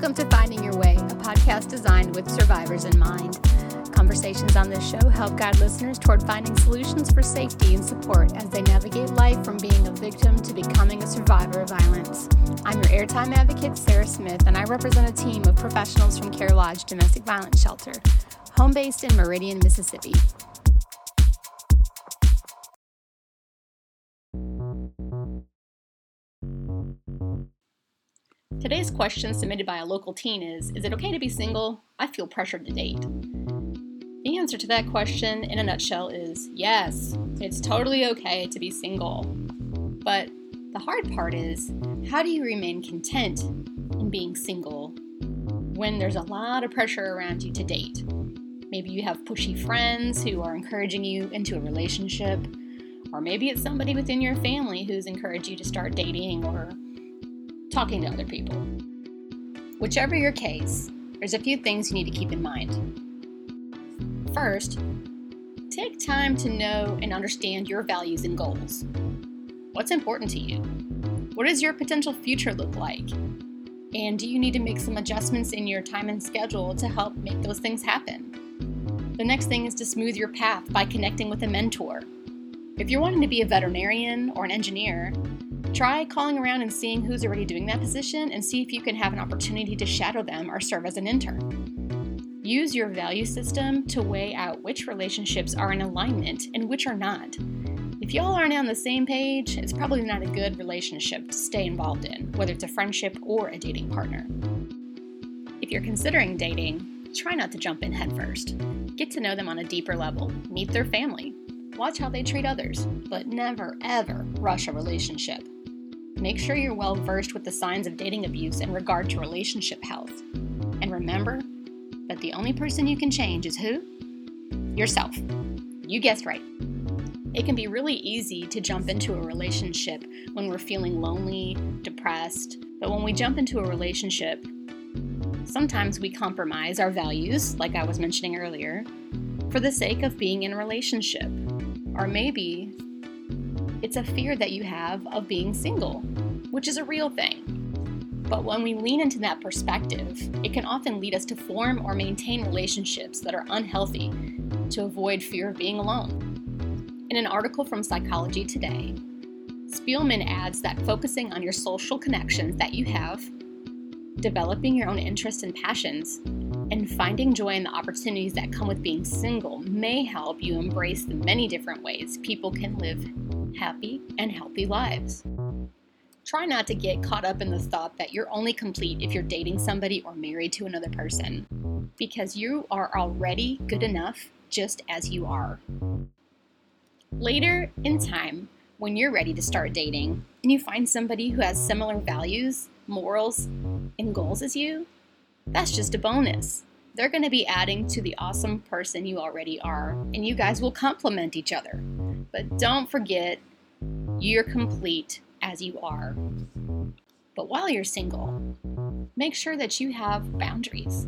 Welcome to Finding Your Way, a podcast designed with survivors in mind. Conversations on this show help guide listeners toward finding solutions for safety and support as they navigate life from being a victim to becoming a survivor of violence. I'm your airtime advocate, Sarah Smith, and I represent a team of professionals from Care Lodge Domestic Violence Shelter, home based in Meridian, Mississippi. Today's question submitted by a local teen is Is it okay to be single? I feel pressured to date. The answer to that question, in a nutshell, is yes, it's totally okay to be single. But the hard part is how do you remain content in being single when there's a lot of pressure around you to date? Maybe you have pushy friends who are encouraging you into a relationship, or maybe it's somebody within your family who's encouraged you to start dating or talking to other people. Whichever your case, there's a few things you need to keep in mind. First, take time to know and understand your values and goals. What's important to you? What does your potential future look like? And do you need to make some adjustments in your time and schedule to help make those things happen? The next thing is to smooth your path by connecting with a mentor. If you're wanting to be a veterinarian or an engineer, try calling around and seeing who's already doing that position and see if you can have an opportunity to shadow them or serve as an intern. Use your value system to weigh out which relationships are in alignment and which are not. If y'all aren't on the same page, it's probably not a good relationship to stay involved in, whether it's a friendship or a dating partner. If you're considering dating, try not to jump in headfirst. Get to know them on a deeper level, meet their family, watch how they treat others, but never, ever rush a relationship. Make sure you're well versed with the signs of dating abuse in regard to relationship health. And remember, that the only person you can change is who? Yourself. You guessed right. It can be really easy to jump into a relationship when we're feeling lonely, depressed, but when we jump into a relationship, sometimes we compromise our values, like I was mentioning earlier, for the sake of being in a relationship. Or maybe it's a fear that you have of being single, which is a real thing. But when we lean into that perspective, it can often lead us to form or maintain relationships that are unhealthy to avoid fear of being alone. In an article from Psychology Today, Spielman adds that focusing on your social connections that you have, developing your own interests and passions, and finding joy in the opportunities that come with being single may help you embrace the many different ways people can live happy and healthy lives. Try not to get caught up in the thought that you're only complete if you're dating somebody or married to another person, because you are already good enough just as you are. Later in time, when you're ready to start dating and you find somebody who has similar values, morals, and goals as you, that's just a bonus. They're going to be adding to the awesome person you already are, and you guys will complement each other. But don't forget, you're complete as you are. But while you're single, make sure that you have boundaries.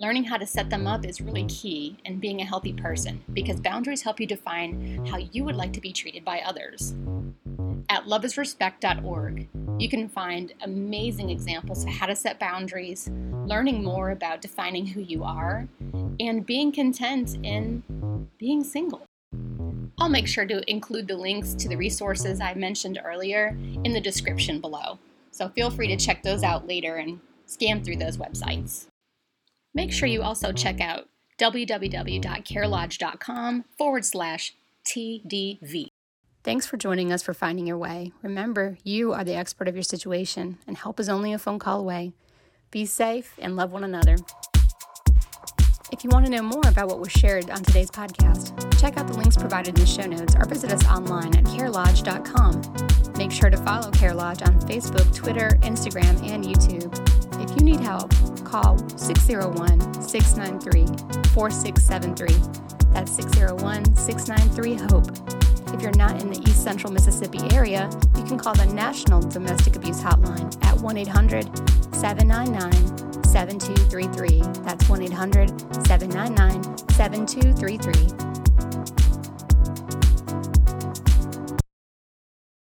Learning how to set them up is really key in being a healthy person because boundaries help you define how you would like to be treated by others. At loveisrespect.org, you can find amazing examples of how to set boundaries, learning more about defining who you are, and being content in being single. I'll make sure to include the links to the resources I mentioned earlier in the description below. So feel free to check those out later and scan through those websites. Make sure you also check out www.carelodge.com forward slash TDV. Thanks for joining us for Finding Your Way. Remember, you are the expert of your situation, and help is only a phone call away. Be safe and love one another. If you want to know more about what was shared on today's podcast, check out the links provided in the show notes or visit us online at carelodge.com. Make sure to follow Care Lodge on Facebook, Twitter, Instagram, and YouTube. If you need help, call 601 693 4673. That's 601 693 HOPE. If you're not in the East Central Mississippi area, you can call the National Domestic Abuse Hotline at 1 800 799 7233. That's 1 800 799 7233.